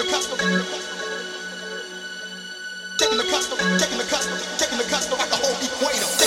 taking the custom, taking the custom, taking the custom like the whole equator.